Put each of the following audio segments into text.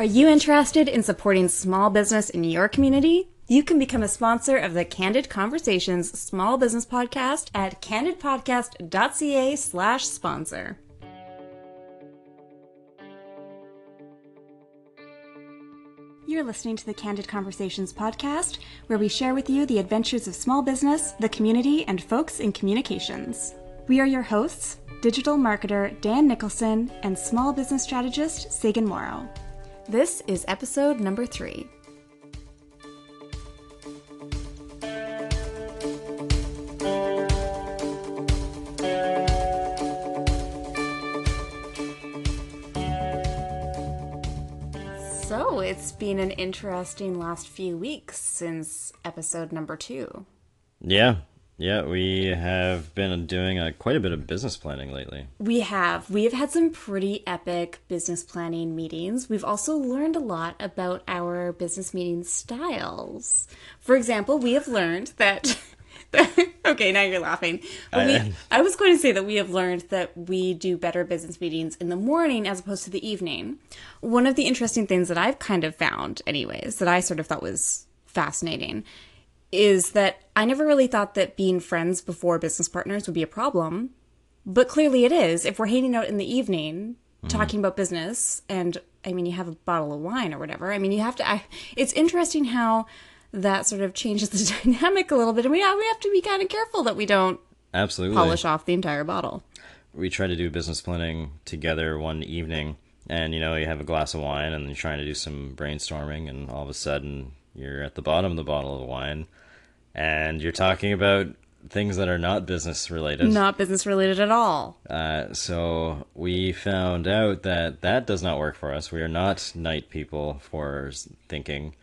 Are you interested in supporting small business in your community? You can become a sponsor of the Candid Conversations Small Business Podcast at candidpodcast.ca slash sponsor. You're listening to the Candid Conversations podcast, where we share with you the adventures of small business, the community, and folks in communications. We are your hosts, digital marketer Dan Nicholson and small business strategist Sagan Morrow. This is episode number three. So it's been an interesting last few weeks since episode number two. Yeah, yeah, we have been doing a, quite a bit of business planning lately. We have. We have had some pretty epic business planning meetings. We've also learned a lot about our business meeting styles. For example, we have learned that. okay, now you're laughing. But we, I was going to say that we have learned that we do better business meetings in the morning as opposed to the evening. One of the interesting things that I've kind of found, anyways, that I sort of thought was fascinating is that I never really thought that being friends before business partners would be a problem. But clearly it is. If we're hanging out in the evening mm-hmm. talking about business and I mean you have a bottle of wine or whatever. I mean you have to I, it's interesting how that sort of changes the dynamic a little bit and we we have to be kind of careful that we don't absolutely polish off the entire bottle. We try to do business planning together one evening and you know you have a glass of wine and you're trying to do some brainstorming and all of a sudden you're at the bottom of the bottle of wine and you're talking about things that are not business related. Not business related at all. Uh, so we found out that that does not work for us. We are not night people for thinking.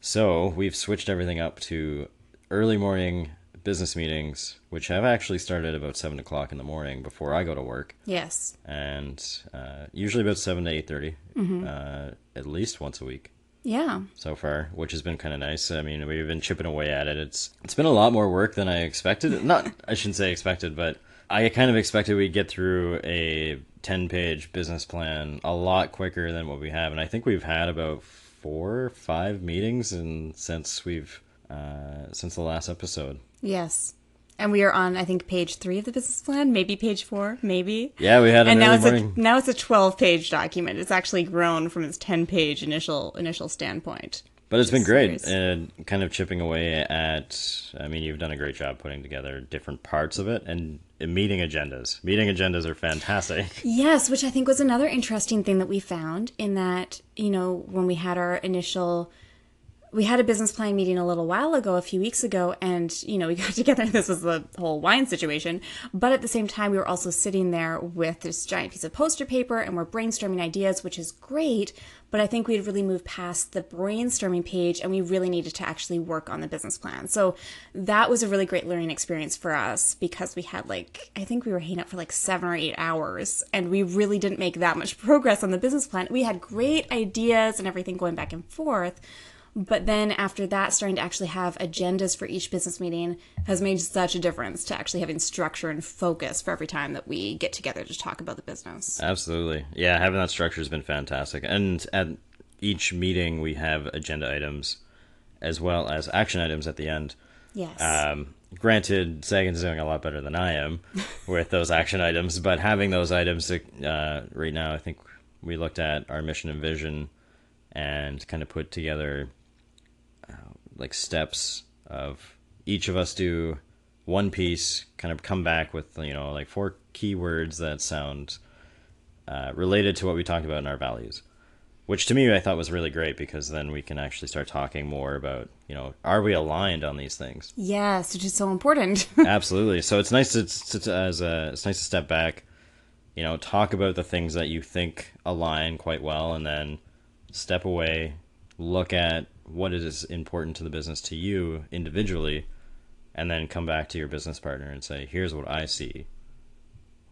So we've switched everything up to early morning business meetings, which have actually started about seven o'clock in the morning before I go to work. Yes. And uh, usually about seven to eight thirty, mm mm-hmm. uh, at least once a week. Yeah. So far, which has been kind of nice. I mean, we've been chipping away at it. It's it's been a lot more work than I expected. Not I shouldn't say expected, but I kind of expected we'd get through a 10-page business plan a lot quicker than what we have, and I think we've had about four or five meetings and since we've uh, since the last episode. Yes. And we are on, I think, page three of the business plan, maybe page four, maybe. Yeah, we had. and now it's morning. a now it's a twelve page document. It's actually grown from its ten page initial initial standpoint. But it's been great and kind of chipping away at. I mean, you've done a great job putting together different parts of it and meeting agendas. Meeting agendas are fantastic. Yes, which I think was another interesting thing that we found in that you know when we had our initial we had a business plan meeting a little while ago, a few weeks ago, and you know we got together. This was the whole wine situation, but at the same time, we were also sitting there with this giant piece of poster paper, and we're brainstorming ideas, which is great. But I think we'd really moved past the brainstorming page, and we really needed to actually work on the business plan. So that was a really great learning experience for us because we had like I think we were hanging out for like seven or eight hours, and we really didn't make that much progress on the business plan. We had great ideas and everything going back and forth but then after that, starting to actually have agendas for each business meeting has made such a difference to actually having structure and focus for every time that we get together to talk about the business. Absolutely. Yeah, having that structure has been fantastic. And at each meeting, we have agenda items as well as action items at the end. Yes. Um, granted, Sagan's doing a lot better than I am with those action items, but having those items uh, right now, I think we looked at our mission and vision and kind of put together like steps of each of us do one piece, kind of come back with you know like four keywords that sound uh, related to what we talked about in our values. Which to me I thought was really great because then we can actually start talking more about you know are we aligned on these things? Yes, which is so important. Absolutely. So it's nice to, to as a it's nice to step back, you know, talk about the things that you think align quite well, and then step away, look at what is important to the business to you individually and then come back to your business partner and say here's what i see.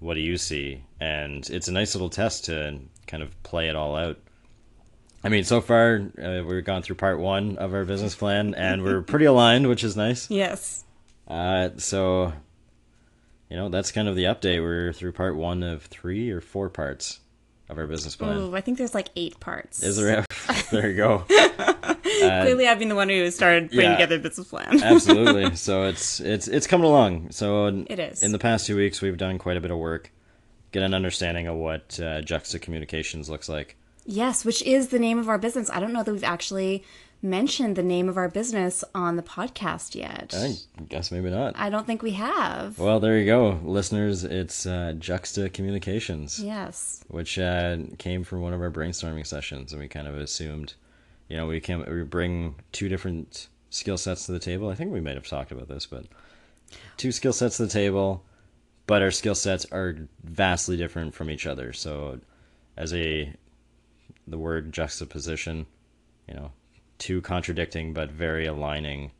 What do you see? And it's a nice little test to kind of play it all out. I mean so far uh, we've gone through part one of our business plan and we're pretty aligned which is nice. Yes. Uh, so you know that's kind of the update. We're through part one of three or four parts of our business plan. Ooh, I think there's like eight parts. Is there? there you go. Clearly, I've been the one who started putting yeah. together the business plan. Absolutely. So it's it's it's coming along. So It is. In the past two weeks, we've done quite a bit of work, get an understanding of what uh, Juxta Communications looks like. yes, which is the name of our business. I don't know that we've actually mentioned the name of our business on the podcast yet. I guess maybe not. I don't think we have. Well, there you go, listeners. It's uh, Juxta Communications, Yes. which uh, came from one of our brainstorming sessions, and we kind of assumed, you know, we can we bring two different skill sets to the table. I think we might have talked about this, but two skill sets to the table, but our skill sets are vastly different from each other. So, as a the word juxtaposition, you know, two contradicting but very aligning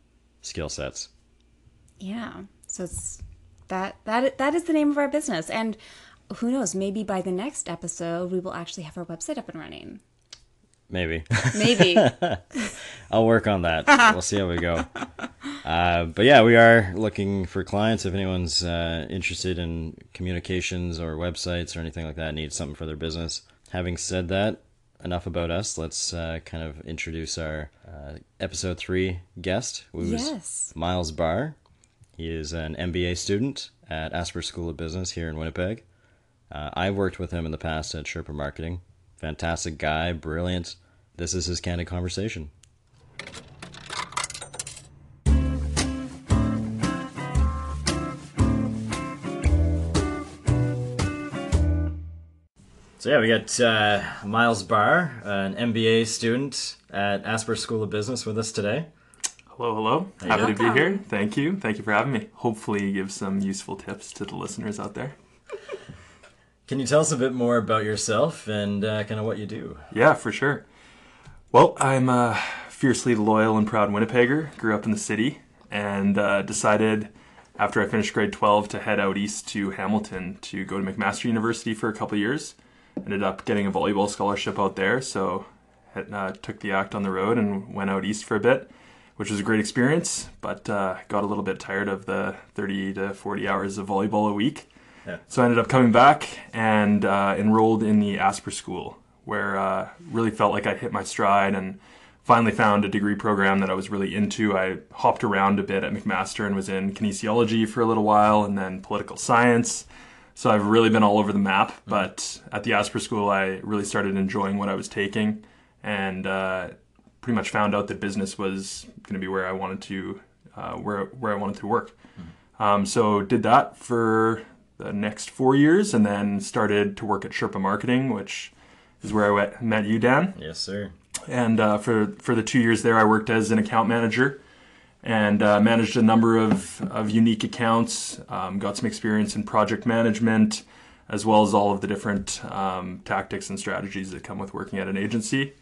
skill sets. Yeah. So it's that that that is the name of our business, and who knows? Maybe by the next episode, we will actually have our website up and running. Maybe. Maybe. I'll work on that. we'll see how we go. Uh, but yeah, we are looking for clients. If anyone's uh, interested in communications or websites or anything like that, needs something for their business. Having said that, enough about us. Let's uh, kind of introduce our uh, episode three guest, who's Yes. Miles Barr. He is an MBA student at Asper School of Business here in Winnipeg. Uh, I've worked with him in the past at Sherpa Marketing. Fantastic guy, brilliant. This is his candid conversation. So yeah, we got uh, Miles Barr, an MBA student at Asper School of Business, with us today. Hello, hello. you Happy to be here. Thank you. Thank you for having me. Hopefully, you give some useful tips to the listeners out there. Can you tell us a bit more about yourself and uh, kind of what you do? Yeah, for sure. Well, I'm a fiercely loyal and proud Winnipegger. Grew up in the city and uh, decided after I finished grade 12 to head out east to Hamilton to go to McMaster University for a couple of years. Ended up getting a volleyball scholarship out there, so uh, took the act on the road and went out east for a bit, which was a great experience. But uh, got a little bit tired of the 30 to 40 hours of volleyball a week. Yeah. So I ended up coming back and uh, enrolled in the Asper School, where uh, really felt like I hit my stride and finally found a degree program that I was really into. I hopped around a bit at McMaster and was in kinesiology for a little while, and then political science. So I've really been all over the map. But at the Asper School, I really started enjoying what I was taking, and uh, pretty much found out that business was going to be where I wanted to, uh, where where I wanted to work. Um, so did that for the next four years, and then started to work at Sherpa Marketing, which is where I met you, Dan. Yes, sir. And uh, for for the two years there, I worked as an account manager and uh, managed a number of, of unique accounts. Um, got some experience in project management, as well as all of the different um, tactics and strategies that come with working at an agency,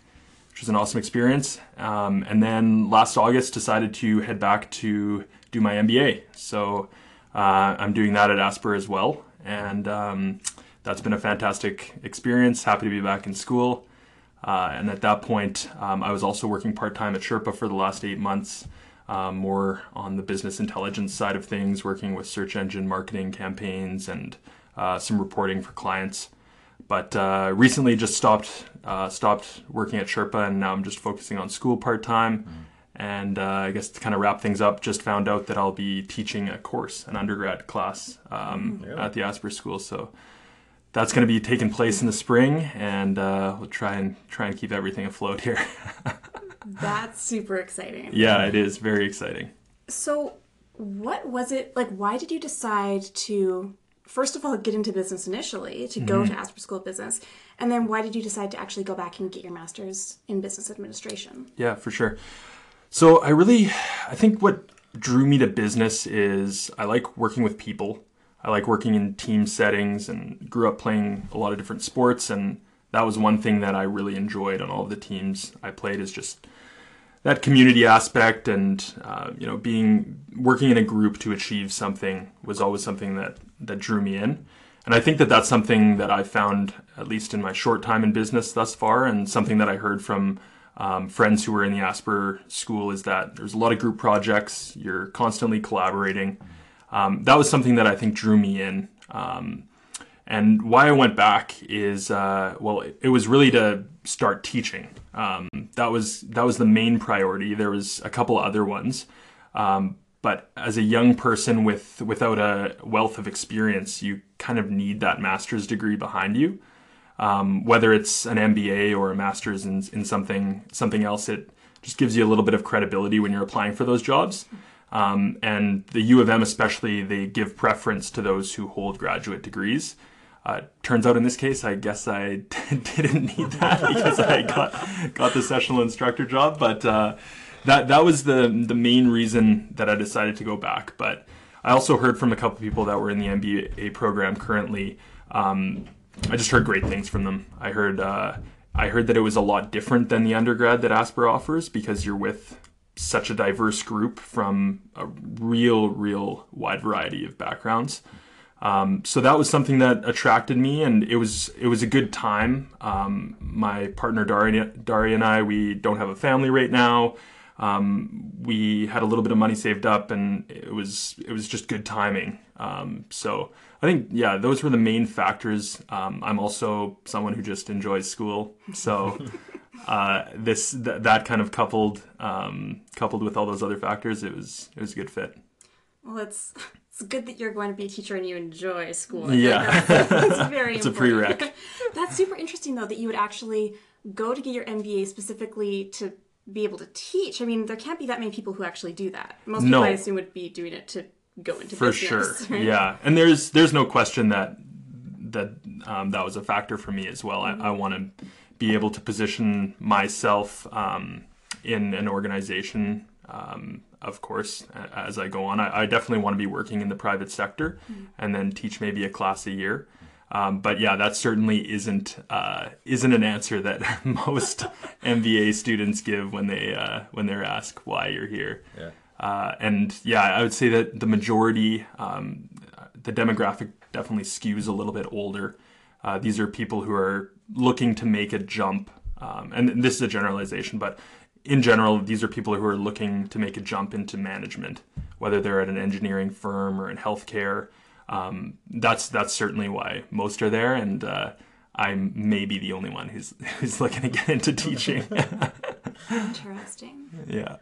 which was an awesome experience. Um, and then last August, decided to head back to do my MBA. So uh, I'm doing that at Asper as well, and um, that's been a fantastic experience. Happy to be back in school. Uh, and at that point, um, I was also working part time at Sherpa for the last eight months, um, more on the business intelligence side of things, working with search engine marketing campaigns and uh, some reporting for clients. But uh, recently, just stopped uh, stopped working at Sherpa, and now I'm just focusing on school part time. And uh, I guess to kind of wrap things up, just found out that I'll be teaching a course, an undergrad class um, Really? at the Asper School. So that's going to be taking place in the spring, and uh, we'll try and try and keep everything afloat here. That's super exciting. yeah, it is very exciting. So, what was it like? Why did you decide to, first of all, get into business initially, to go mm-hmm. to Asper School of Business? And then why did you decide to actually go back and get your master's in business administration? Yeah, for sure. So I really, I think what drew me to business is I like working with people. I like working in team settings and grew up playing a lot of different sports and that was one thing that I really enjoyed on all the teams I played is just that community aspect and uh, you know being working in a group to achieve something was always something that that drew me in. And I think that that's something that I found at least in my short time in business thus far and something that I heard from um, friends who were in the Asper school is that there's a lot of group projects you're constantly collaborating. Um, that was something that I think drew me in um, And why I went back is, uh, well, it, it was really to start teaching. Um, that was that was the main priority. There was a couple other ones, um, but as a young person with without a wealth of experience, you kind of need that master's degree behind you. Um, whether it's an MBA or a master's in, in something something else, it just gives you a little bit of credibility when you're applying for those jobs. Um, and the U of M, especially, they give preference to those who hold graduate degrees. Uh, turns out in this case, I guess I didn't need that because I got got the sessional instructor job. But uh, that that was the the main reason that I decided to go back. But I also heard from a couple people that were in the MBA program currently. Um, I just heard great things from them. I heard uh, I heard that it was a lot different than the undergrad that Asper offers because you're with such a diverse group from a real, real wide variety of backgrounds. Um, so that was something that attracted me, and it was it was a good time. Um, my partner Daria, Daria and I, we don't have a family right now. Um, we had a little bit of money saved up, and it was it was just good timing. Um, so I think yeah, those were the main factors. Um, I'm also someone who just enjoys school, so uh, this th- that kind of coupled um, coupled with all those other factors, it was it was a good fit. Well, it's it's good that you're going to be a teacher and you enjoy school. Yeah, it's very it's a prereq. That's super interesting though that you would actually go to get your MBA specifically to be able to teach. I mean, there can't be that many people who actually do that. Most people I assume would be doing it to go into business. for business. sure right? yeah and there's there's no question that that um, that was a factor for me as well i, I want to be able to position myself um, in an organization um, of course as i go on i, I definitely want to be working in the private sector and then teach maybe a class a year um, but yeah, that certainly isn't uh, isn't an answer that most MBA students give when they uh, when they're asked why you're here. Yeah. Uh, and yeah, I would say that the majority, um, the demographic definitely skews a little bit older. Uh, these are people who are looking to make a jump, um, and this is a generalization, but in general, these are people who are looking to make a jump into management, whether they're at an engineering firm or in healthcare. Um, that's that's certainly why most are there, and uh, I'm maybe the only one who's who's looking to get into teaching. Interesting. yeah.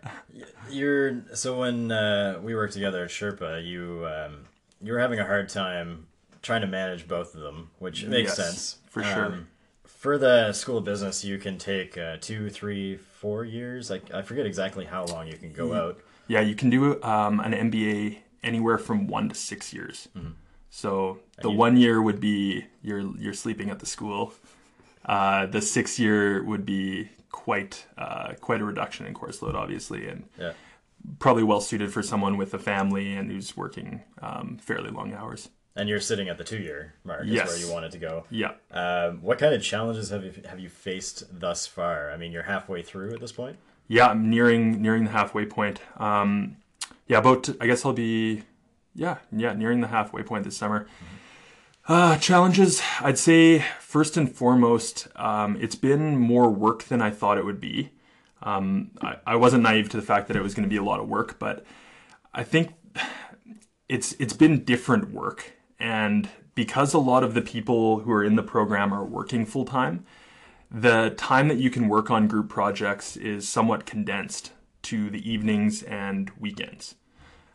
You're so when uh, we worked together at Sherpa, you um, you were having a hard time trying to manage both of them, which makes Yes, sense for sure. Um, for the school of business, you can take uh, two, three, four years. Like I forget exactly how long you can go out. Yeah, you can do um, an MBA anywhere from one to six years. So the one year would be you're you're sleeping at the school. Uh, the six year would be quite uh, quite a reduction in course load, obviously, and Yeah. probably well suited for someone with a family and who's working um, fairly long hours. And you're sitting at the two year mark is Yes. where you wanted to go. Yeah. Um, what kind of challenges have you have you faced thus far? I mean, you're halfway through at this point. Yeah, I'm nearing nearing the halfway point. Um, yeah, about I guess I'll be yeah yeah nearing the halfway point this summer. Uh, challenges, I'd say first and foremost, um, it's been more work than I thought it would be. Um, I, I wasn't naive to the fact that it was going to be a lot of work, but I think it's it's been different work, and because a lot of the people who are in the program are working full time, the time that you can work on group projects is somewhat condensed to the evenings and weekends.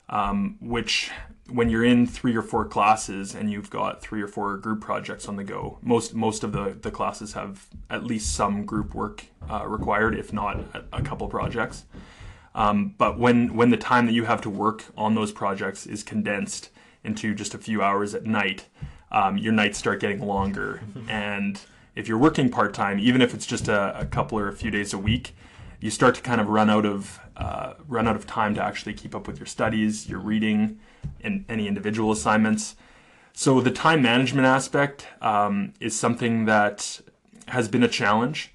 Um, which, when you're in three or four classes and you've got three or four group projects on the go, most most of the, the classes have at least some group work uh, required, if not a, couple projects. Um, but when when the time that you have to work on those projects is condensed into just a few hours at night, um, your nights start getting longer. and if you're working part time, even if it's just a, a couple or a few days a week, you start to kind of run out of uh, run out of time to actually keep up with your studies, your reading, and any individual assignments. So the time management aspect um, is something that has been a challenge.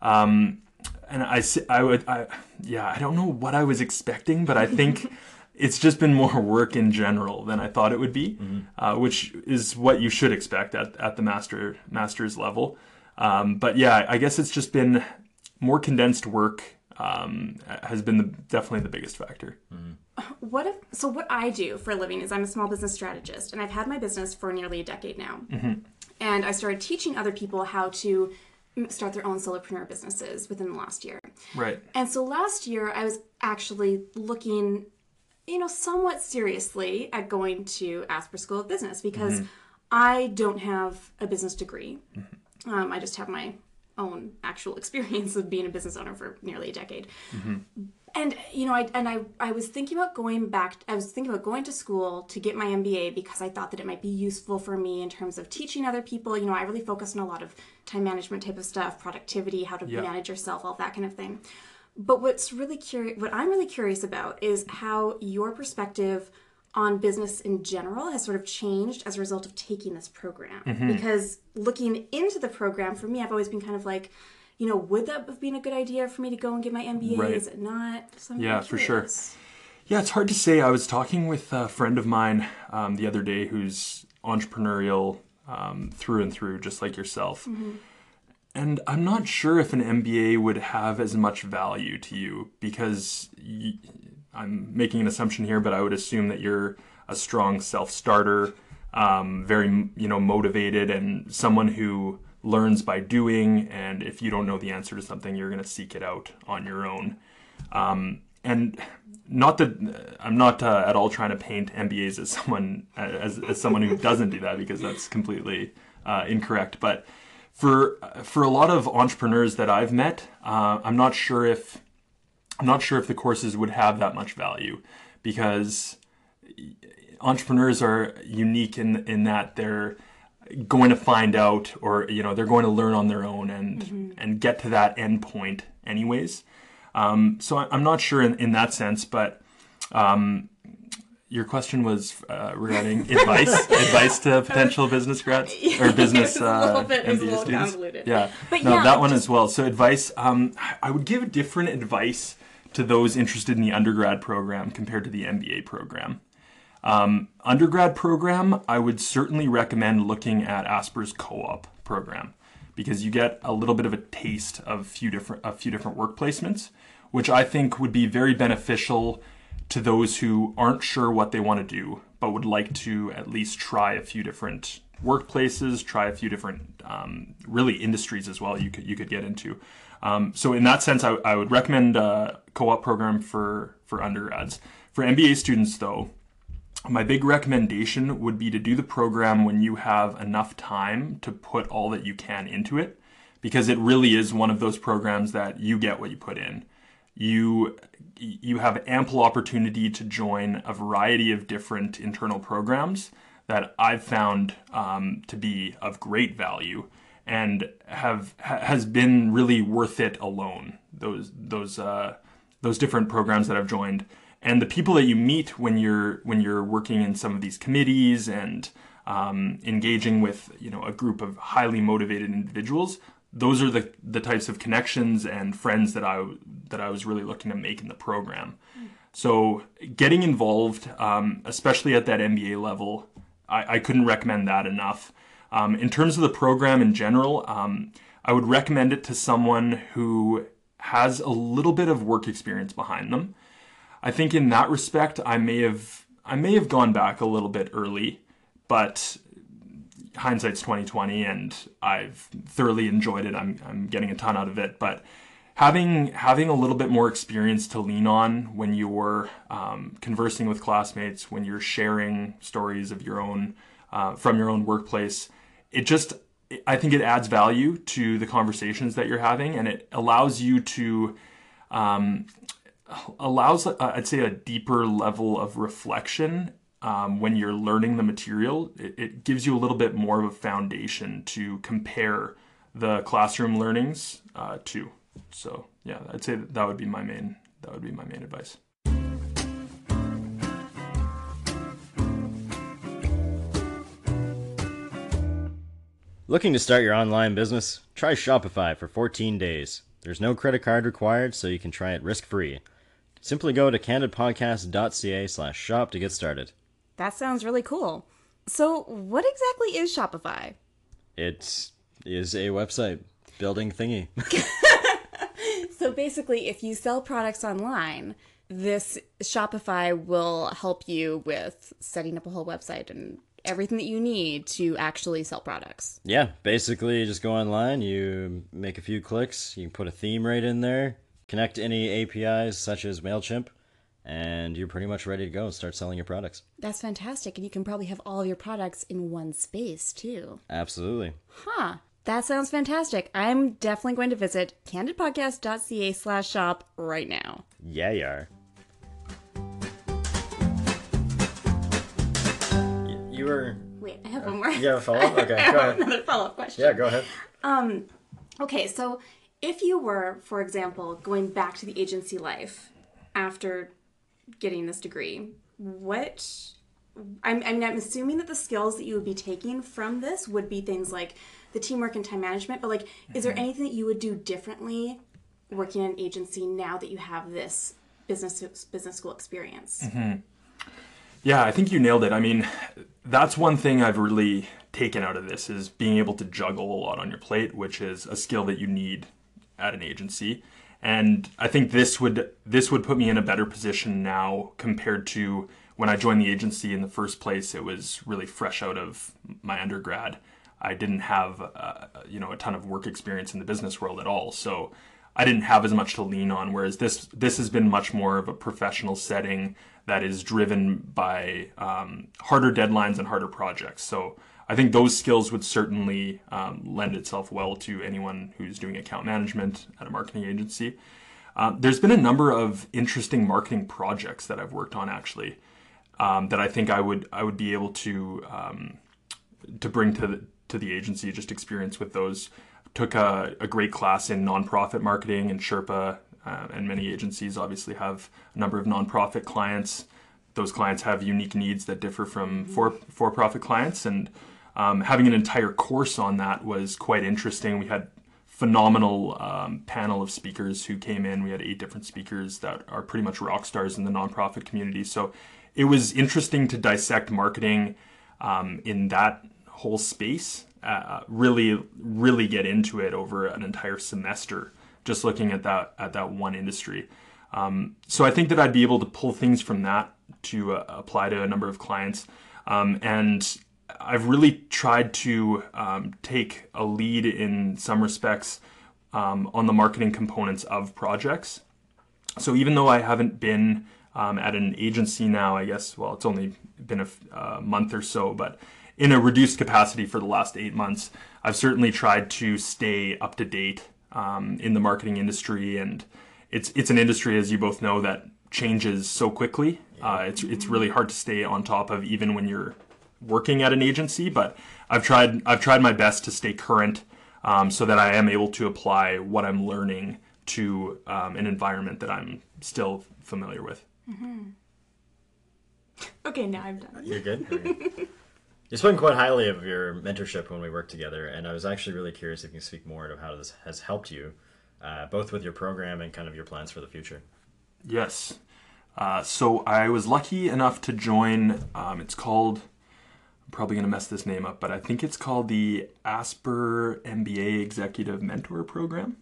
Um, and I, I would, I, yeah, I don't know what I was expecting, but I think it's just been more work in general than I thought it would be, uh, which is what you should expect at, at the master master's level. Um, but yeah, I guess it's just been more condensed work, um, has been the, definitely the biggest factor. What if so? What I do for a living is I'm a small business strategist, and I've had my business for nearly a decade now. And I started teaching other people how to start their own solopreneur businesses within the last year. Right. And so last year, I was actually looking, you know, somewhat seriously at going to Asper School of Business because mm-hmm. I don't have a business degree. Mm-hmm. Um, I just have my own actual experience of being a business owner for nearly a decade. Mm-hmm. And you know, I and I I was thinking about going back. I was thinking about going to school to get my MBA because I thought that it might be useful for me in terms of teaching other people. You know, I really focus on a lot of time management type of stuff, productivity, how to Yeah. manage yourself, all that kind of thing. But what's really curious, what I'm really curious about is how your perspective on business in general has sort of changed as a result of taking this program. Mm-hmm. Because looking into the program, for me, I've always been kind of like, you know, would that have been a good idea for me to go and get my MBA? Right. Is it not? So Yeah, for sure. Yeah, it's hard to say. I was talking with a friend of mine um, the other day who's entrepreneurial um, through and through, just like yourself. And I'm not sure if an MBA would have as much value to you because I'm making an assumption here, but I would assume that you're a strong self-starter, um, very you know motivated, and someone who learns by doing. And if you don't know the answer to something, you're going to seek it out on your own. Um, and not that I'm not uh, at all trying to paint MBAs as someone as, as someone who doesn't do that because that's completely uh, incorrect. But for for a lot of entrepreneurs that I've met, uh, I'm not sure if I'm not sure if the courses would have that much value because entrepreneurs are unique in in that they're going to find out or you know they're going to learn on their own and and get to that end point anyways. Um, so I- i'm not sure in, in that sense but um, your question was uh, regarding advice advice to potential business grads or business It was a little uh, bit- it was a MBA students. yeah. But no yeah, that one as well. So advice um, i would give different advice to those interested in the undergrad program compared to the mba program. Um, undergrad program, I would certainly recommend looking at Asper's co-op program because you get a little bit of a taste of few different a few different work placements, which I think would be very beneficial to those who aren't sure what they want to do but would like to at least try a few different workplaces, try a few different um, really industries as well. You could you could get into. Um, so in that sense, I, I would recommend a co-op program for for undergrads. For MBA students, though, my big recommendation would be to do the program when you have enough time to put all that you can into it because it really is one of those programs that you get what you put in you you have ample opportunity to join a variety of different internal programs that I've found um, to be of great value and have ha- has been really worth it alone. Those those uh, those different programs that I've joined and the people that you meet when you're when you're working in some of these committees and um, engaging with you know a group of highly motivated individuals those are the the types of connections and friends that I that I was really looking to make in the program. So getting involved, um, especially at that MBA level, I, I couldn't recommend that enough. Um, in terms of the program in general, um, I would recommend it to someone who has a little bit of work experience behind them. I think in that respect, I may have I may have gone back a little bit early, but hindsight's 2020 and I've thoroughly enjoyed it. I'm I'm getting a ton out of it, but having having a little bit more experience to lean on when you're um, conversing with classmates, when you're sharing stories of your own uh, from your own workplace, it just I think it adds value to the conversations that you're having, and it allows you to um, allows uh, I'd say a deeper level of reflection um, when you're learning the material. It, it gives you a little bit more of a foundation to compare the classroom learnings uh, to. So yeah, I'd say that, that would be my main that would be my main advice. Looking to start your online business? Try Shopify for 14 days. There's no credit card required, so you can try it risk-free. Simply go to candidpodcast.ca slash shop to get started. That sounds really cool. So, what exactly is Shopify? It is a website building thingy. So basically, if you sell products online, this Shopify will help you with setting up a whole website and everything that you need to actually sell products. Yeah, basically, you just go online, you make a few clicks, you can put a theme right in there, connect any APIs such as MailChimp, and you're pretty much ready to go and start selling your products. That's fantastic. And you can probably have all of your products in one space too. Absolutely. Huh. That sounds fantastic. I'm definitely going to visit candidpodcast.ca slash shop right now. Yeah, you are. You were. Wait, I have one more. You have a follow up? Okay, I go have ahead. another follow-up question. Yeah, go ahead. Um, Okay, so if you were, for example, going back to the agency life after getting this degree, what I'm, I mean, I'm assuming that the skills that you would be taking from this would be things like the teamwork and time management. But like, is there mm-hmm. anything that you would do differently working in an agency now that you have this business business school experience? Mm-hmm. Yeah, I think you nailed it. I mean, that's one thing I've really taken out of this is being able to juggle a lot on your plate, which is a skill that you need at an agency. And I think this would this would put me in a better position now compared to when I joined the agency in the first place. It was really fresh out of my undergrad. I didn't have uh, you know a ton of work experience in the business world at all, so I didn't have as much to lean on. Whereas this this has been much more of a professional setting that is driven by um, harder deadlines and harder projects. So I think those skills would certainly um, lend itself well to anyone who's doing account management at a marketing agency. Um, there's been a number of interesting marketing projects that I've worked on actually um, that I think I would I would be able to um, to bring to the, to the agency just experience with those. Took a, a great class in nonprofit marketing and Sherpa, uh, and many agencies obviously have a number of nonprofit clients. Those clients have unique needs that differ from for for profit clients, and um, having an entire course on that was quite interesting. We had phenomenal um, panel of speakers who came in. We had eight different speakers that are pretty much rock stars in the nonprofit community. So it was interesting to dissect marketing um, in that whole space. Uh, really, really get into it over an entire semester, just looking at that at that one industry. Um, so I think that I'd be able to pull things from that to uh, apply to a number of clients, um, and I've really tried to um, take a lead in some respects um, on the marketing components of projects. So even though I haven't been um, at an agency now, I guess, well, it's only been a f- uh, month or so, but in a reduced capacity for the last eight months, I've certainly tried to stay up to date um, in the marketing industry. And it's, it's an industry, as you both know, that changes so quickly. Uh, it's, it's really hard to stay on top of even when you're working at an agency, but I've tried I've tried my best to stay current um, so that I am able to apply what I'm learning to um, an environment that I'm still familiar with. Okay, now I'm done. You're good. Okay. You spoke quite highly of your mentorship when we worked together, and I was actually really curious if you can speak more to how this has helped you, uh, both with your program and kind of your plans for the future. Yes. Uh, so I was lucky enough to join. Um, it's called. I'm probably going to mess this name up, but I think it's called the Asper MBA Executive Mentor Program.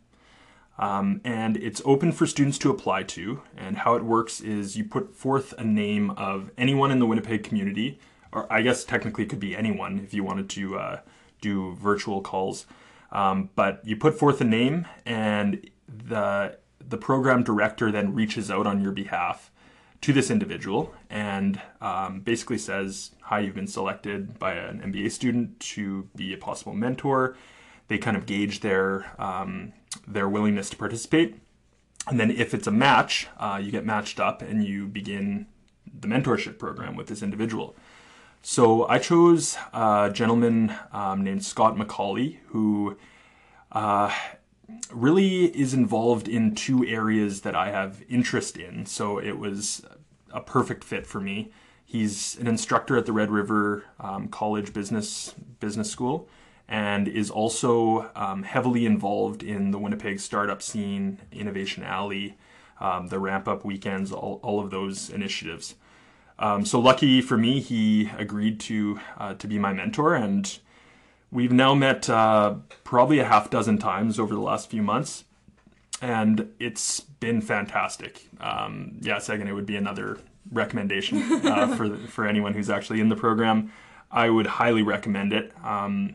Um, and it's open for students to apply to. And how it works is you put forth a name of anyone in the Winnipeg community, or I guess technically it could be anyone if you wanted to uh, do virtual calls. Um, but you put forth a name, and the the program director then reaches out on your behalf to this individual and um, basically says, "Hi, you've been selected by an MBA student to be a possible mentor." They kind of gauge their um, their willingness to participate, and then if it's a match, uh, you get matched up and you begin the mentorship program with this individual. So I chose a gentleman um, named Scott McCauley who uh, really is involved in two areas that I have interest in. So it was a perfect fit for me. He's an instructor at the Red River um, College Business Business School and is also um, heavily involved in the Winnipeg startup scene, Innovation Alley, um, the ramp up weekends, all, all of those initiatives. Um, so lucky for me, he agreed to uh, to be my mentor, and we've now met uh, probably a half dozen times over the last few months. and it's been fantastic. Um, yeah, second, it would be another recommendation uh, for for anyone who's actually in the program. I would highly recommend it. Um,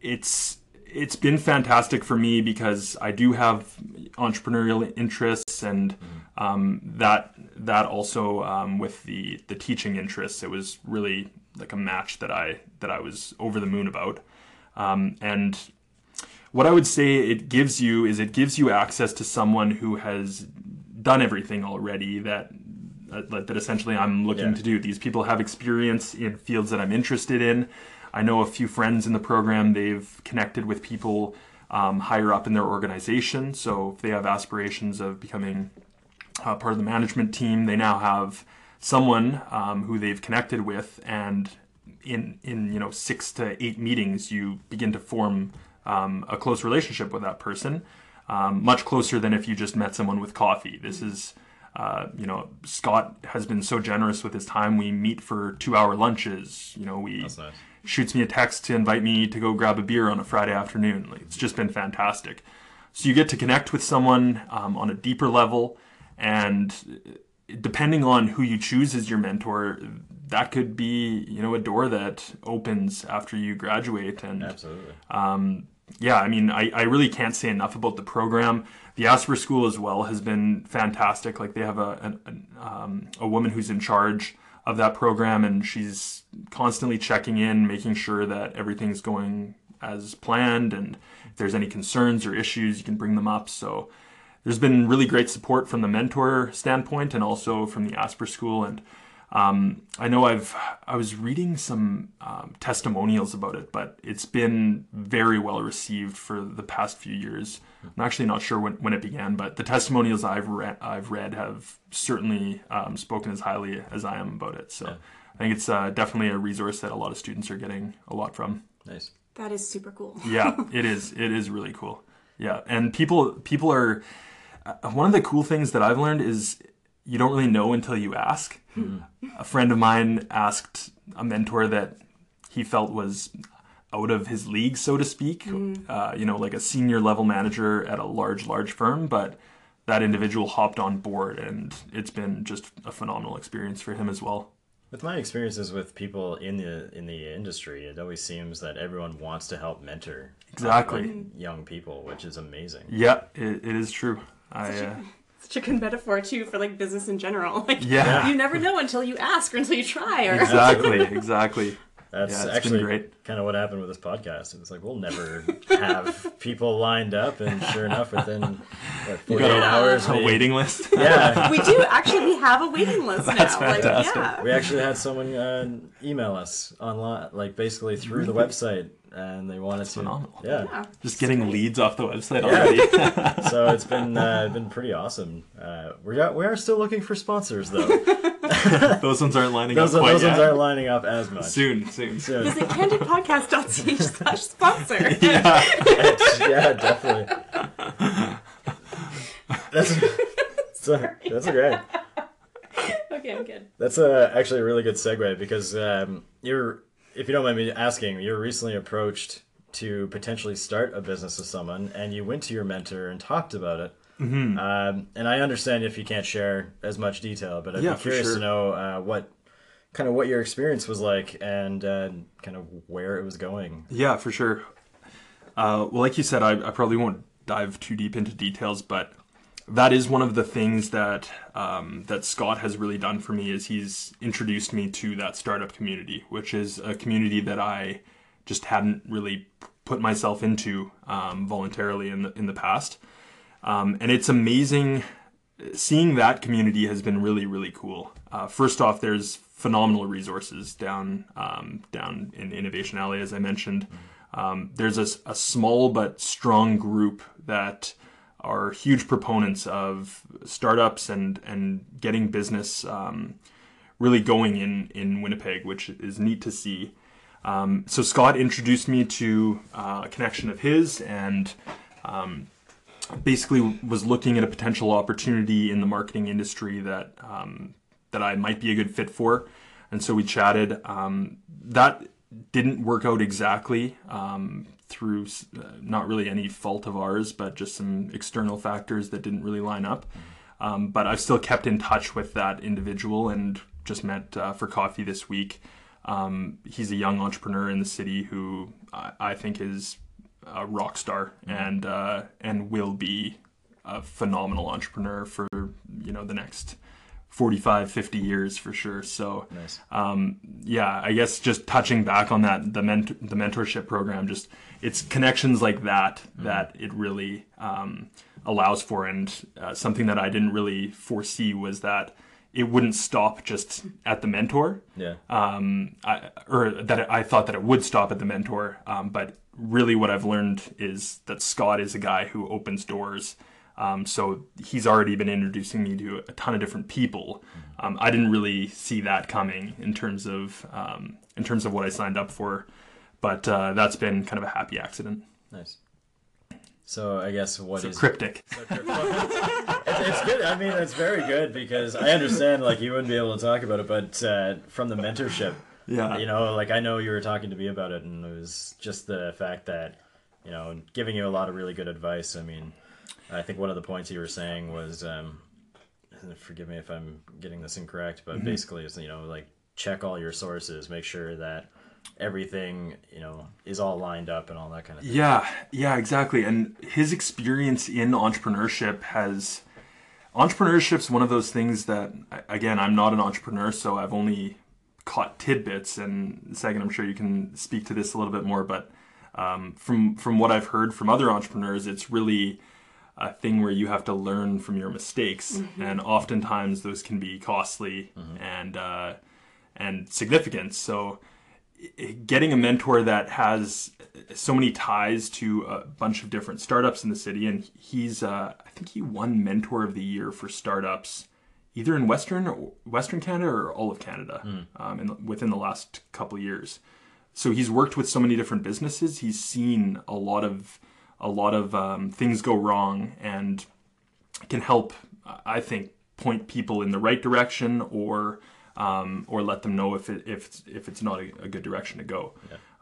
it's it's been fantastic for me because I do have entrepreneurial interests, and um, that that also um, with the the teaching interests, it was really like a match that I that I was over the moon about. Um, and what I would say it gives you is it gives you access to someone who has done everything already that uh, that essentially I'm looking Yeah. to do. These people have experience in fields that I'm interested in. I know a few friends in the program. They've connected with people um, higher up in their organization. So if they have aspirations of becoming uh, part of the management team, they now have someone um, who they've connected with, and in in you know six to eight meetings, you begin to form um, a close relationship with that person, um, much closer than if you just met someone with coffee. This is. Uh, you know, Scott has been so generous with his time. We meet for two-hour lunches. You know, we nice. shoots me a text to invite me to go grab a beer on a Friday afternoon. Like, it's just been fantastic. So you get to connect with someone um, on a deeper level, and depending on who you choose as your mentor, that could be you know a door that opens after you graduate. And Absolutely. um, yeah, I mean, I, I really can't say enough about the program. The Asper School as well has been fantastic. Like they have a an, an, um, a woman who's in charge of that program, and she's constantly checking in, making sure that everything's going as planned, and if there's any concerns or issues, you can bring them up. So there's been really great support from the mentor standpoint, and also from the Asper School, and um, I know I've I was reading some um, testimonials about it, but it's been very well received for the past few years. I'm actually not sure when, when it began, but the testimonials I've read I've read have certainly um, spoken as highly as I am about it. So I think it's uh, definitely a resource that a lot of students are getting a lot from. Nice. That is super cool. Yeah, it is. It is really cool. Yeah, and people people are uh, one of the cool things that I've learned is you don't really know until you ask. A friend of mine asked a mentor that he felt was out of his league, so to speak. Uh, you know, like a senior level manager at a large, large firm, but that individual hopped on board, and it's been just a phenomenal experience for him as well. With my experiences with people in the in the industry, it always seems that everyone wants to help mentor Exactly. young people, which is amazing. Yeah, it, it is true. I uh, Such a good metaphor too for like business in general. Like Yeah. you never know until you ask or until you try. Or exactly, exactly. That's Yeah, it's been actually great. kind of what happened with this podcast. It's like we'll never have people lined up, and sure enough, within what, 48 got a- hours, A we, waiting list. Yeah, we do actually we have a waiting list That's now. Like fantastic. yeah. we actually had someone uh, email us online, like basically through the website, and they wanted to. phenomenal. Yeah. Yeah. Just getting leads off the website Yeah. already. so it's been uh, been pretty awesome. Uh, we are we are still looking for sponsors though. those ones aren't lining Those, up quite those yet. ones aren't lining up as much. soon, soon. Soon. Visit candidpodcast.ch slash sponsor. Yeah. yeah, definitely. That's so, that's great. okay, I'm good. That's a, actually a really good segue because um, you're, if you don't mind me asking, you were recently approached to potentially start a business with someone, and you went to your mentor and talked about it. Mm-hmm. Um, and I understand if you can't share as much detail, but I'd Yeah, be curious sure. to know uh, what kind of what your experience was like and uh, kind of where it was going. Yeah, for sure. Uh, well, like you said, I, I probably won't dive too deep into details, but that is one of the things that um, that Scott has really done for me is he's introduced me to that startup community, which is a community that I just hadn't really put myself into um, voluntarily in the in the past, um, and it's amazing seeing that community has been really really cool. Uh, first off, there's phenomenal resources down um, down in Innovation Alley, as I mentioned. Um, there's a small but strong group that are huge proponents of startups and and getting business um, really going in in Winnipeg, which is neat to see. Um, so Scott introduced me to uh, a connection of his, and um, basically was looking at a potential opportunity in the marketing industry that um, that I might be a good fit for, and so we chatted. Um, that didn't work out exactly um, through uh, not really any fault of ours, but just some external factors that didn't really line up. Um, but I've still kept in touch with that individual and just met uh, for coffee this week. Um, he's a young entrepreneur in the city who I, I think is a rock star and uh, and will be a phenomenal entrepreneur for you know the next 45 50 years for sure so Nice. um, yeah i guess just touching back on that the ment- the mentorship program just it's connections like that that it really um, allows for and uh, something that i didn't really foresee was that it wouldn't stop just at the mentor Yeah. um, I, or that I thought that it would stop at the mentor. Um, but really, what I've learned is that Scott is a guy who opens doors. Um, so he's already been introducing me to a ton of different people. Um, I didn't really see that coming in terms of um, in terms of what I signed up for, but uh, that's been kind of a happy accident. Nice. So I guess what So is cryptic. it's, it's good. I mean, it's very good because I understand like you wouldn't be able to talk about it, but uh, from the mentorship, Yeah. you know, like I know you were talking to me about it, and it was just the fact that you know, giving you a lot of really good advice. I mean, I think one of the points you were saying was, um, forgive me if I'm getting this incorrect, but basically, it's you know, like check all your sources, make sure that everything you know is all lined up and all that kind of thing. Yeah, yeah, exactly. And his experience in entrepreneurship has entrepreneurship's one of those things that again, I'm not an entrepreneur, so I've only caught tidbits and second I'm sure you can speak to this a little bit more, but um, from from what I've heard from other entrepreneurs, it's really a thing where you have to learn from your mistakes, and oftentimes those can be costly and uh, and significant. So getting a mentor that has so many ties to a bunch of different startups in the city and he's uh, i think he won mentor of the year for startups either in western western canada or all of canada um, in, within the last couple of years. So he's worked with so many different businesses. He's seen a lot of a lot of um, things go wrong and can help i think point people in the right direction or um, or let them know if it if it's, if it's not a, a good direction to go.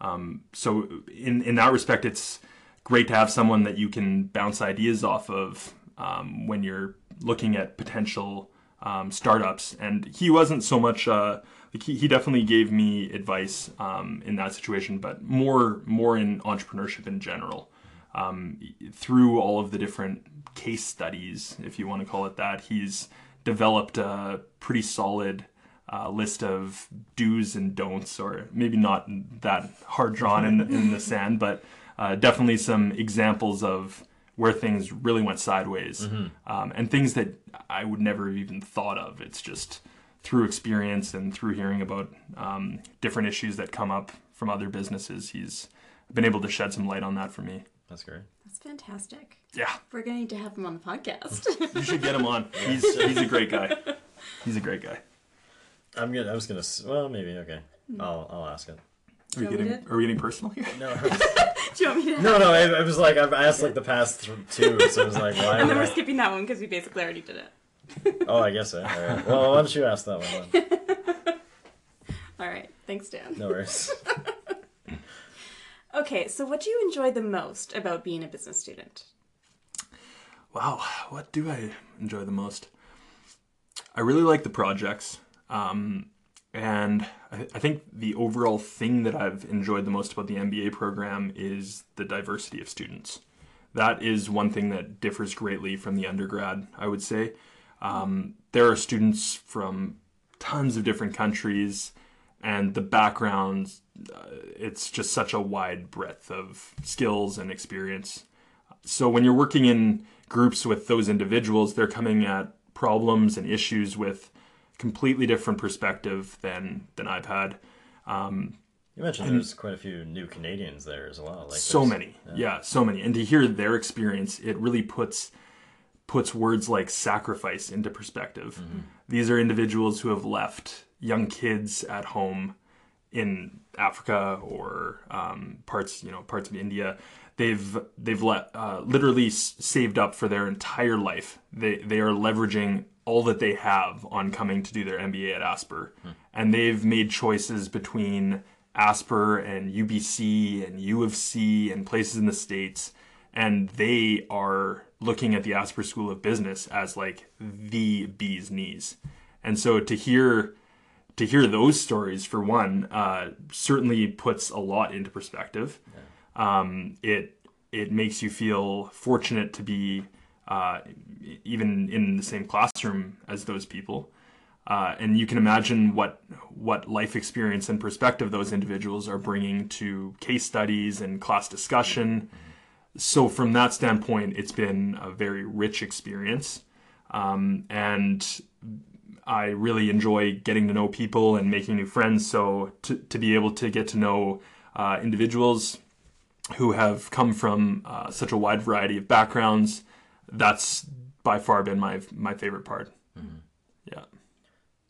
Um, so in in that respect, it's great to have someone that you can bounce ideas off of um, when you're looking at potential um, startups. And he wasn't so much. Uh, like he, he definitely gave me advice um, in that situation, but more more in entrepreneurship in general. Um, through all of the different case studies, if you want to call it that, he's developed a pretty solid uh, list of do's and don'ts, or maybe not that hard drawn in, in the sand, but uh, definitely some examples of where things really went sideways um, and things that I would never have even thought of. It's just through experience and through hearing about um, different issues that come up from other businesses, he's been able to shed some light on that for me. That's great. That's fantastic. Yeah, We're going to need to have him on the podcast. you should get him on. He's he's a great guy. He's a great guy. I'm gonna. I was gonna. Well, maybe okay. Hmm. I'll. I'll ask it. Are we Do you want me getting are we getting personal here? No. Do you want me to? no, no. I, I was like, I've asked like the past th- two, so I was like, why? And Would then we're I... skipping that one because we basically already did it. Oh, I guess so. All right. Well, why don't you ask that one then? All right. Thanks, Dan. No worries. Okay, so what do you enjoy the most about being a business student? Wow, what do I enjoy the most? I really like the projects. Um, and I, I think the overall thing that I've enjoyed the most about the MBA program is the diversity of students. That is one thing that differs greatly from the undergrad, I would say. Um, there are students from tons of different countries, and the backgrounds, uh, it's just such a wide breadth of skills and experience. So when you're working in groups with those individuals, they're coming at problems and issues with completely different perspective than than I've had. Um, You mentioned there's quite a few new Canadians there as well. Like so many, yeah. so many. And to hear their experience, it really puts puts words like sacrifice into perspective. These are individuals who have left young kids at home in Africa or um, parts, you know, parts of India. They've they've let, uh, literally s- saved up for their entire life. They they are leveraging all that they have on coming to do their MBA at Asper, and they've made choices between Asper and UBC and U of C and places in the States. And they are looking at the Asper School of Business as like the bee's knees. And so to hear to hear those stories for one uh, certainly puts a lot into perspective. Um, it it makes you feel fortunate to be uh, even in the same classroom as those people. Uh, and you can imagine what what life experience and perspective those individuals are bringing to case studies and class discussion. So from that standpoint, it's been a very rich experience, um, and I really enjoy getting to know people and making new friends. So to to be able to get to know uh, individuals who have come from uh, such a wide variety of backgrounds, that's by far been my my favorite part. Yeah.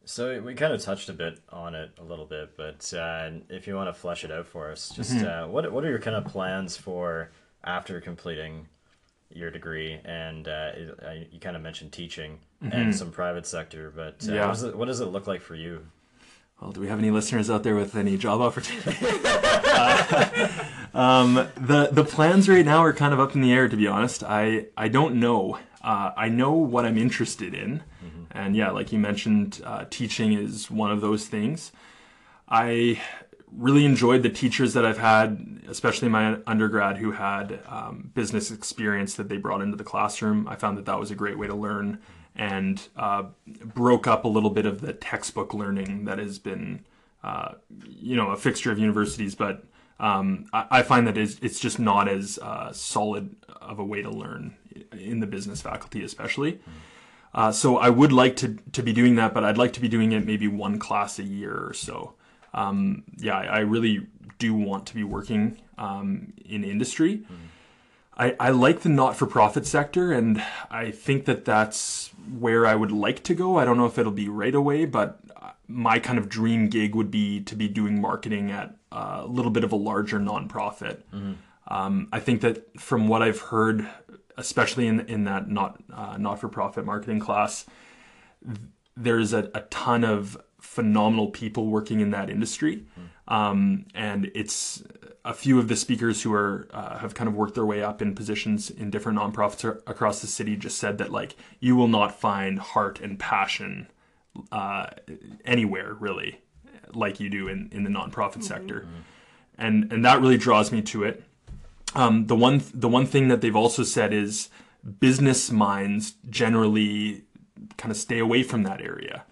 So we kind of touched a bit on it a little bit, but uh, if you want to flesh it out for us, just uh, what what are your kind of plans for after completing your degree? And uh, uh, you kind of mentioned teaching and some private sector, but uh, Yeah. what, it, what does it look like for you? Well, do we have any listeners out there with any job opportunity? um, the the plans right now are kind of up in the air. To be honest, I I don't know. Uh, I know what I'm interested in, and yeah, like you mentioned, uh, teaching is one of those things. I really enjoyed the teachers that I've had, especially my undergrad who had um, business experience that they brought into the classroom. I found that that was a great way to learn and uh, broke up a little bit of the textbook learning that has been, uh, you know, a fixture of universities. But um, I, I find that it's, it's just not as uh, solid of a way to learn in the business faculty, especially. Uh, so I would like to to be doing that, but I'd like to be doing it maybe one class a year or so. Um, yeah, I, I really do want to be working um, in industry. I, I like the not for profit sector, and I think that that's where I would like to go. I don't know if it'll be right away, but my kind of dream gig would be to be doing marketing at uh, a little bit of a larger nonprofit. Um, I think that from what I've heard, especially in in that not uh, not for profit marketing class, there's a, a ton of phenomenal people working in that industry, um, and it's a few of the speakers who are uh, have kind of worked their way up in positions in different nonprofits across the city just said that like you will not find heart and passion uh, anywhere really like you do in, in the nonprofit sector, and and that really draws me to it. Um, the one the one thing that they've also said is business minds generally kind of stay away from that area.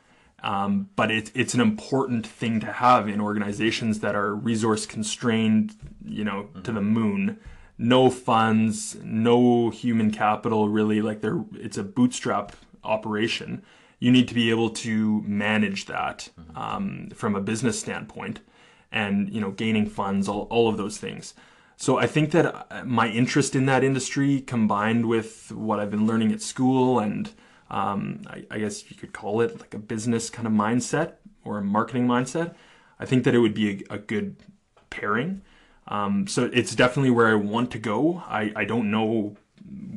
Um, but it, it's an important thing to have in organizations that are resource constrained, you know, to the moon. No funds, no human capital, really. Like they're, it's a bootstrap operation. You need to be able to manage that um, from a business standpoint, and you know, gaining funds, all, all of those things. So I think that uh, my interest in that industry, combined with what I've been learning at school, and um, I, I guess you could call it like a business kind of mindset or a marketing mindset, I think that it would be a, a good pairing. Um, so it's definitely where I want to go. I, I don't know,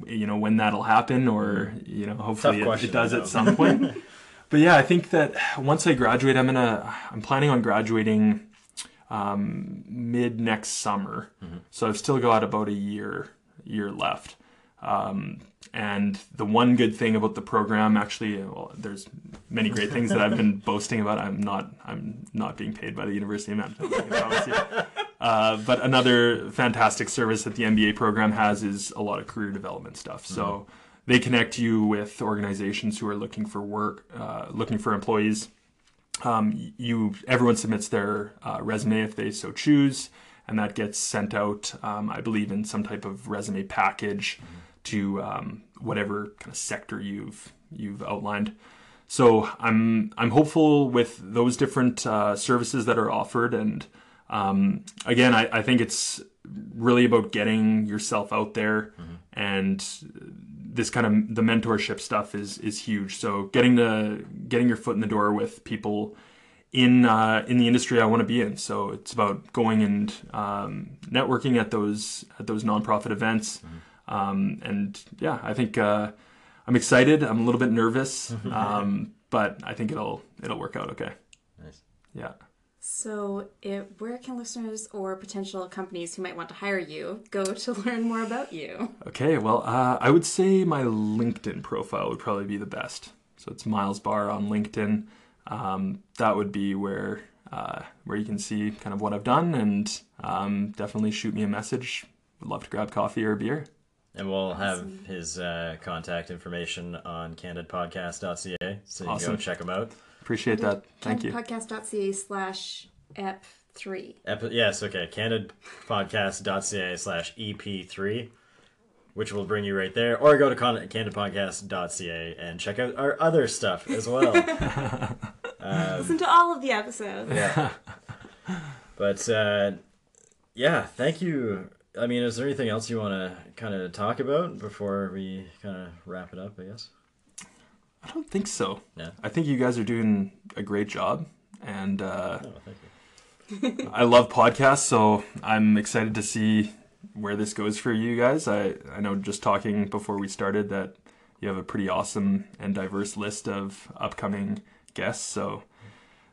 you know, when that'll happen, or you know, hopefully it, it does at some point. but yeah, I think that once I graduate, I'm gonna. I'm planning on graduating um, mid next summer. So I've still got about a year year left. Um, and the one good thing about the program, actually, well, there's many great things that I've been boasting about. I'm not I'm not being paid by the University of Manitoba. I can promise you. Uh, but another fantastic service that the MBA program has is a lot of career development stuff. So they connect you with organizations who are looking for work, uh, looking for employees um, you everyone submits their uh, resume if they so choose, and that gets sent out. Um, I believe in some type of resume package to um, whatever kind of sector you've you've outlined. So I'm I'm hopeful with those different uh, services that are offered, and um, again, I, I think it's really about getting yourself out there and this kind of the mentorship stuff is is huge. So getting to getting your foot in the door with people in uh, in the industry I want to be in. So it's about going and um, networking at those at those nonprofit events. Um, and yeah, I think uh, I'm excited. I'm a little bit nervous, um, but I think it'll it'll work out okay. Nice. Yeah. So, it, where can listeners or potential companies who might want to hire you go to learn more about you? Okay, well, uh, I would say my LinkedIn profile would probably be the best. So it's Miles Barr on LinkedIn. Um, that would be where uh, where you can see kind of what I've done, and um, definitely shoot me a message. Would love to grab coffee or a beer. And we'll have his uh, contact information on candidpodcast.ca, so you Awesome. can go check him out. Appreciate that. Thank you. Podcast.ca slash ep3. Epi- yes, okay. Candidpodcast.ca slash EP3, which will bring you right there. Or go to con- candidpodcast.ca and check out our other stuff as well. Listen to all of the episodes. Yeah. but uh, yeah, thank you. I mean, is there anything else you want to kind of talk about before we kind of wrap it up, I guess? I don't think so. Yeah. I think you guys are doing a great job, and uh, Oh, thank you. I love podcasts, so I'm excited to see where this goes for you guys. I, I know just talking before we started that you have a pretty awesome and diverse list of upcoming guests, so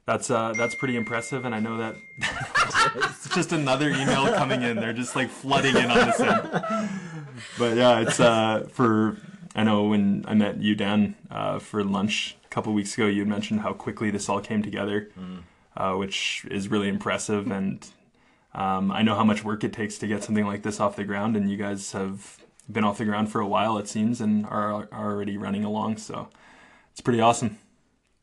that's uh, that's pretty impressive. And I know that it's just another email coming in. They're just like flooding in on this end. But yeah, it's uh, for I know when I met you, Dan, uh, for lunch a couple weeks ago, you had mentioned how quickly this all came together uh, which is really impressive. And um, I know how much work it takes to get something like this off the ground, and you guys have been off the ground for a while, it seems, and are, are already running along. So it's pretty awesome.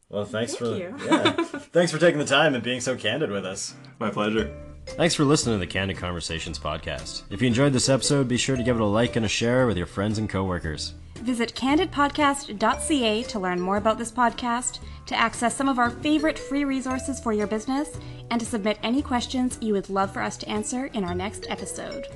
Well, thanks for you. yeah, thanks for taking the time and being so candid with us. My pleasure. Thanks for listening to the Candid Conversations podcast. If you enjoyed this episode, be sure to give it a like and a share with your friends and coworkers. Visit candidpodcast.ca to learn more about this podcast, to access some of our favorite free resources for your business, and to submit any questions you would love for us to answer in our next episode.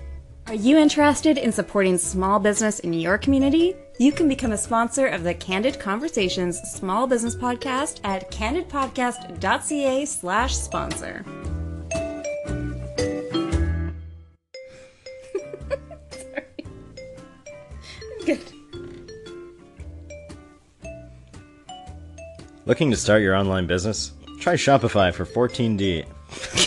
Are you interested in supporting small business in your community? You can become a sponsor of the Candid Conversations Small Business Podcast at candidpodcast.ca slash sponsor. Good. Looking to start your online business? Try Shopify for 14D.